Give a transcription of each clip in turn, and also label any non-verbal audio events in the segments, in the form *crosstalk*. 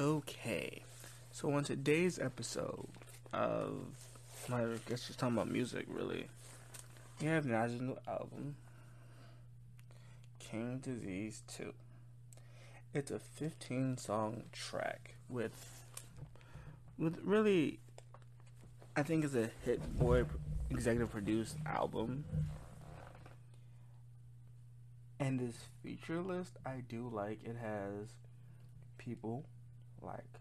Okay, so on today's episode of my, I guess just talking about music, really, we have Nas's new album, King Disease 2. It's a 15 song track with, with really, I think it's a Hit-Boy executive produced album. And this feature list, I do like. It has people like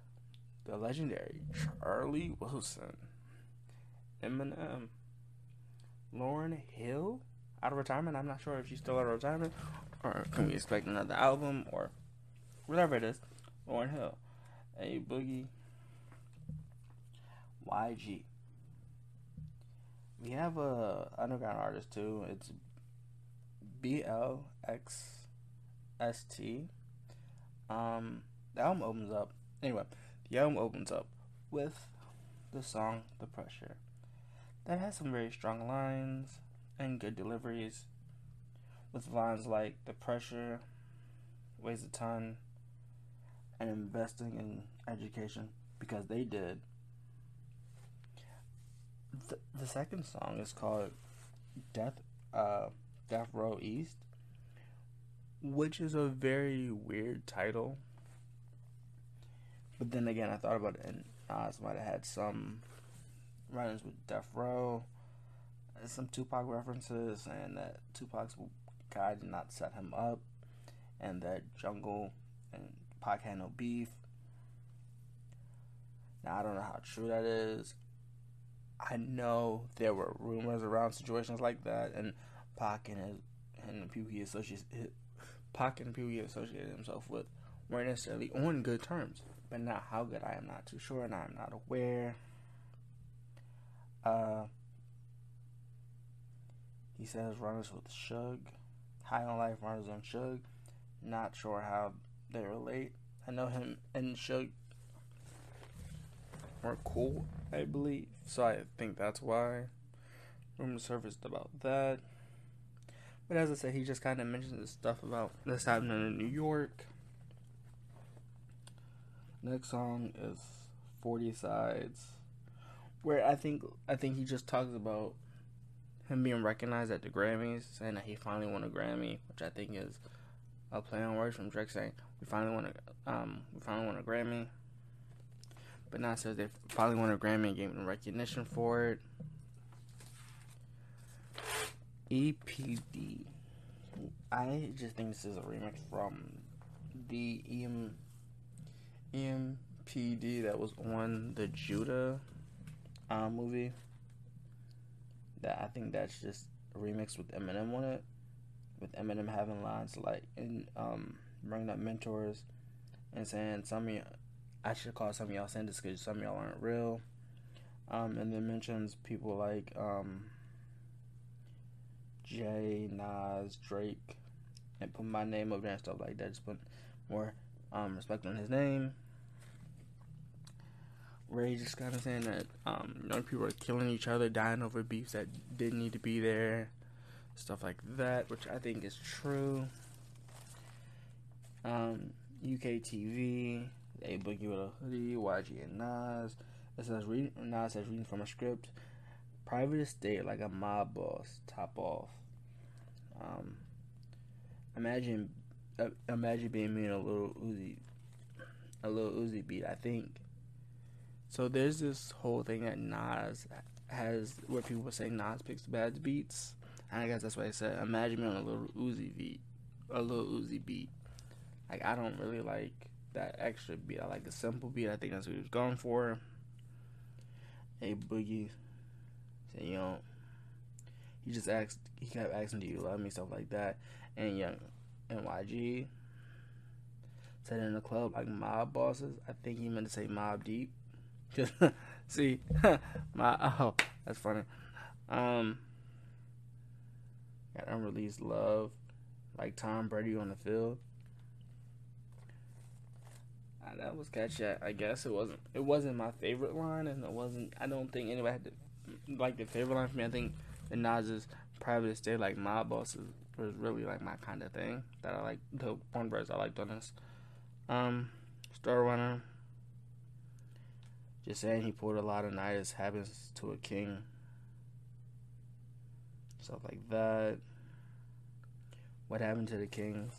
the legendary Charlie Wilson, Eminem, Lauryn Hill out of retirement. I'm not sure if she's still out of retirement or can we expect another album or whatever it is. Lauryn Hill, A Boogie, YG. We have a underground artist too. It's B L X S T. Um, the album opens up. Anyway, the album opens up with the song "The Pressure," that has some very strong lines and good deliveries. With lines like "The pressure weighs a ton," and investing in education because they did. The, the second song is called "Death." Uh, Death Row East, which is a very weird title. But then again, I thought about it, and Nas might have had some run-ins with Death Row, some Tupac references, and that Tupac's guy did not set him up, and that Jungle and Pac had no beef. Now I don't know how true that is. I know there were rumors around situations like that, and Pac and his and the people he associates Pac and the people he associated himself with weren't necessarily on good terms. But now how good I am not too sure and I'm not aware. Uh he says runners with Suge. High on life runners on Suge. Not sure how they relate. I know him and Suge are cool, I believe. So I think that's why rumors surfaced about that. But as I said, he just kind of mentions this stuff about this happening in New York. Next song is 40 Sides, where I think I think he just talks about him being recognized at the Grammys, saying that he finally won a Grammy, which I think is a play on words from Drake saying we finally won a um we finally won a Grammy. But now says they finally won a Grammy and gave him recognition for it. EPD. I just think this is a remix from the EM EPMD that was on the Judah uh, movie. That I think that's just a remix with Eminem on it, with Eminem having lines like in um bringing up mentors and saying some of you, I should call some of y'all this because some of y'all aren't real. Um, and then mentions people like um Jay, Nas, Drake, and put my name up there and stuff like that. Just put more um, respect on his name. Ray just kind of saying that um, young people are killing each other, dying over beefs that didn't need to be there, stuff like that, which I think is true. Um, YKTV, A Boogie with a Hoodie, YG and Nas. It says Nas says reading from a script. Private estate like a mob boss, top off. Um, imagine, uh, imagine being me in a little Uzi, a little Uzi beat. I think. So there's this whole thing that Nas has where people say Nas picks bad beats, and I guess that's why I said imagine me on a little Uzi beat, a little Uzi beat. Like I don't really like that extra beat. I like the simple beat. I think that's what he was going for. A boogie, say you know he just asked, he kept asking, "Do you love me?" Stuff like that. And young NYG said in the club like mob bosses. I think he meant to say Mobb Deep. *laughs* See, *laughs* my oh, that's funny. Um, got unreleased love, like Tom Brady on the field. Uh, that was catchy. I guess it wasn't. It wasn't my favorite line, and it wasn't. I don't think anybody had to like the favorite line for me. I think the Nas's private estate, like mob bosses, was really like my kind of thing that I like. The one verse I liked on this. Um, Star Runner. Just saying he pulled a lot of nights happens to a king. Stuff like that. What happened to the kings?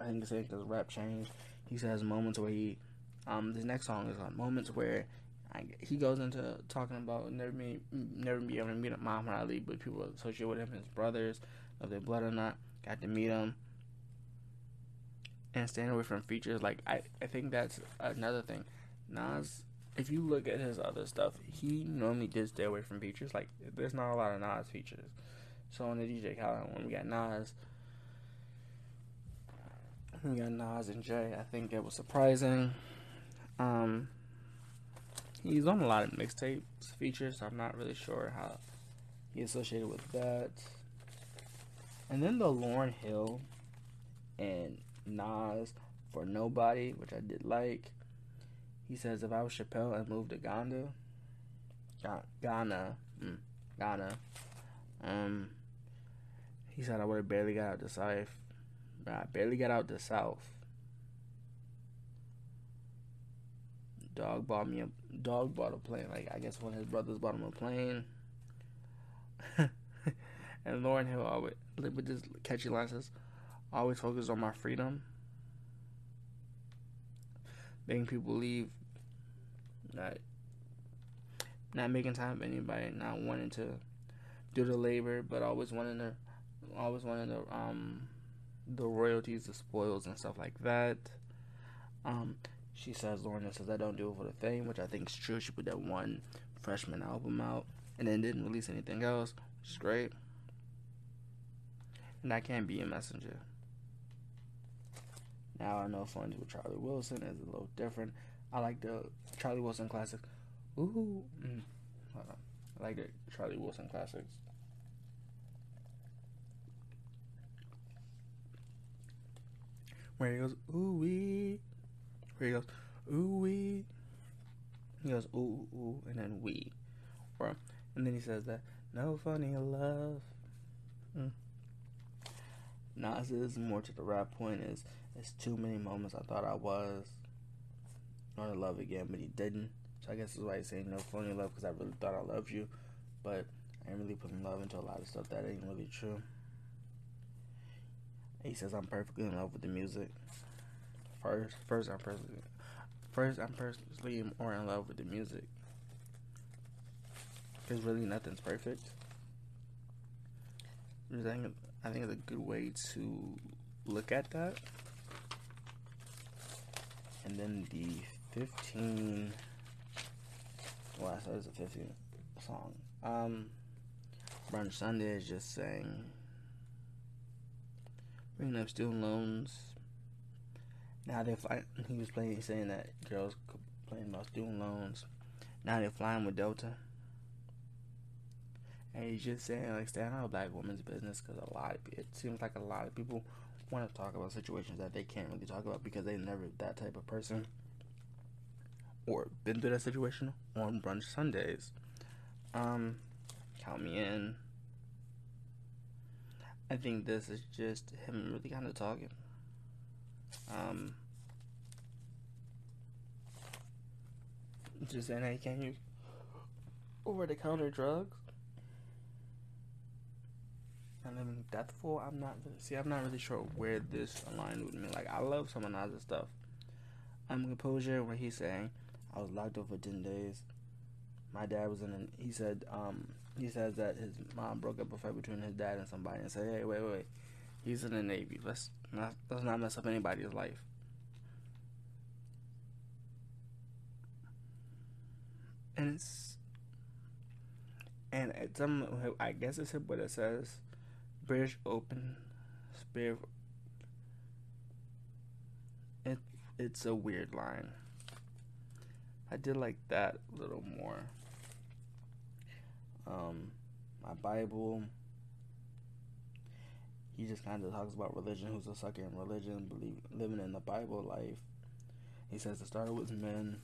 I think it's because rap changed. He says moments where he, um, this next song is on moments where I, he goes into talking about never be never be able to meet Muhammad Ali, but people associate with him, his brothers, of their blood or not, got to meet him, and stand away from features. Like I, I think that's another thing. Nas, if you look at his other stuff, he normally did stay away from features. Like there's not a lot of Nas features. So on the DJ Khaled when we got Nas, we got Nas and Jay. I think it was surprising. Um, he's on a lot of mixtapes features, so I'm not really sure how he associated with that. And then the Lauryn Hill and Nas for Nobody, which I did like. He says, if I was Chappelle and moved to Ghana, Ghana, mm, Ghana, um, he said I would have barely got out the South. I barely got out the South. Dog bought me a dog bought a plane. Like I guess one of his brothers bought him a plane. *laughs* and Lauryn Hill always with this catchy line says, "Always focus on my freedom." Making people leave, not not making time for anybody, not wanting to do the labor, but always wanting to, always wanting to um the royalties, the spoils, and stuff like that. Um, she says Lorna says I don't do it for the fame, which I think is true. She put that one freshman album out and then didn't release anything else, which is great. And I can't be a messenger. Now I know Funny with Charlie Wilson is a little different. I like the Charlie Wilson classics. Ooh, mm. I like the Charlie Wilson classics. Where he goes, ooh wee. Where he goes, ooh wee. He goes, ooh, ooh, and then we. Or, and then he says that, no funny love. Mm. Nas is more to the rap point is, it's too many moments I thought I was going to love again, but he didn't. So I guess that's why he's saying no funny love because I really thought I loved you, but I ain't really putting love into a lot of stuff that ain't really true. He says I'm perfectly in love with the music. First, first I'm personally, first I'm personally more in love with the music. Because really nothing's perfect. I think, I think it's a good way to look at that. And then the 15. Well, I said it's a 15 song. Um, Brunch Sunday is just saying bringing up student loans. Now they're flying. He was playing, saying that girls complaining about student loans. Now they're flying with Delta. And he's just saying, like, stay out of black women's business because a lot of it seems like a lot of people want to talk about situations that they can't really talk about because they never that type of person or been through that situation on brunch Sundays. Um, count me in. I think this is just him really kind of talking. Um, just hey, can you over the counter drugs? And then Deathful, I'm not see, I'm not really sure where this aligned with me. Like, I love some of Nas's stuff. I'm um, Composure, where he's saying, I was locked up for 10 days. My dad was in, an, he said, um, he says that his mom broke up a fight between his dad and somebody and said, "Hey, wait, wait, wait. He's in the Navy. Let's not let's not mess up anybody's life." And it's and it's I guess it's what it says, British Open Spirit. It it's a weird line. I did like that a little more. Um, my Bible. He just kind of talks about religion. Who's a sucker in religion? Believe living in the Bible life. He says it started with men.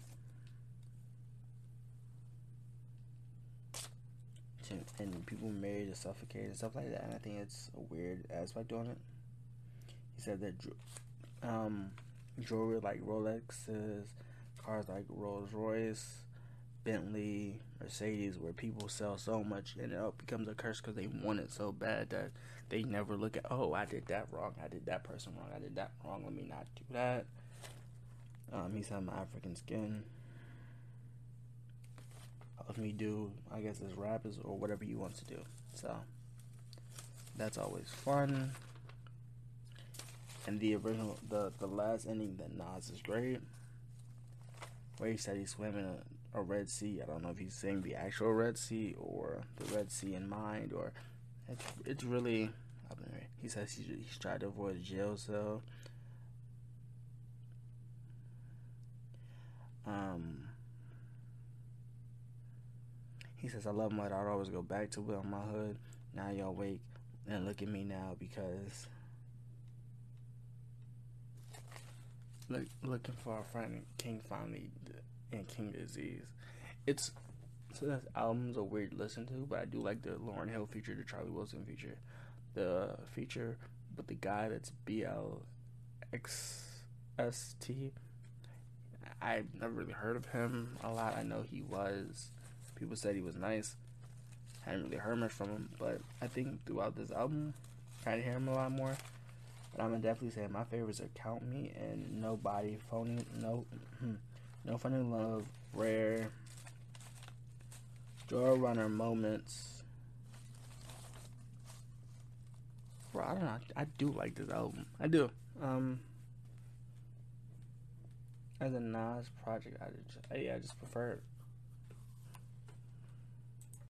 And people married to suffocate and stuff like that. And I think it's a weird aspect on it. He said that um, jewelry like Rolexes, cars like Rolls Royce, Bentley, Mercedes, where people sell so much and it becomes a curse because they want it so bad that they never look at, oh, I did that wrong, I did that person wrong, I did that wrong, let me not do that. Um, he said my African skin. Let me do, I guess, his rap is or whatever you want to do. So that's always fun. And the original, the the last ending that Nas is great, where he said he's swimming a, a Red Sea. I don't know if he's saying the actual Red Sea or the Red Sea in mind, or it's it's really. He says he's, he's tried to avoid jail cell. Um, he says, I love my daughter, always go back to it on my hood. Now y'all wake and look at me now because look, looking for a friend King finally and King Disease. It's so that album's a weird listen to, but I do like the Lauryn Hill feature, the Charlie Wilson feature, the feature with the guy that's B L X S T. I've never really heard of him a lot. I know he was. People said he was nice. I hadn't really heard much from him, but I think throughout this album, I hear him a lot more. But I'm gonna definitely say my favorites are Count Me and Nobody, Phony, No, hmm, No Funny Love, Rare, Joy Runner Moments. Bro, I don't know. I do like this album. I do. Um, as a Nas project, I just, yeah, I just prefer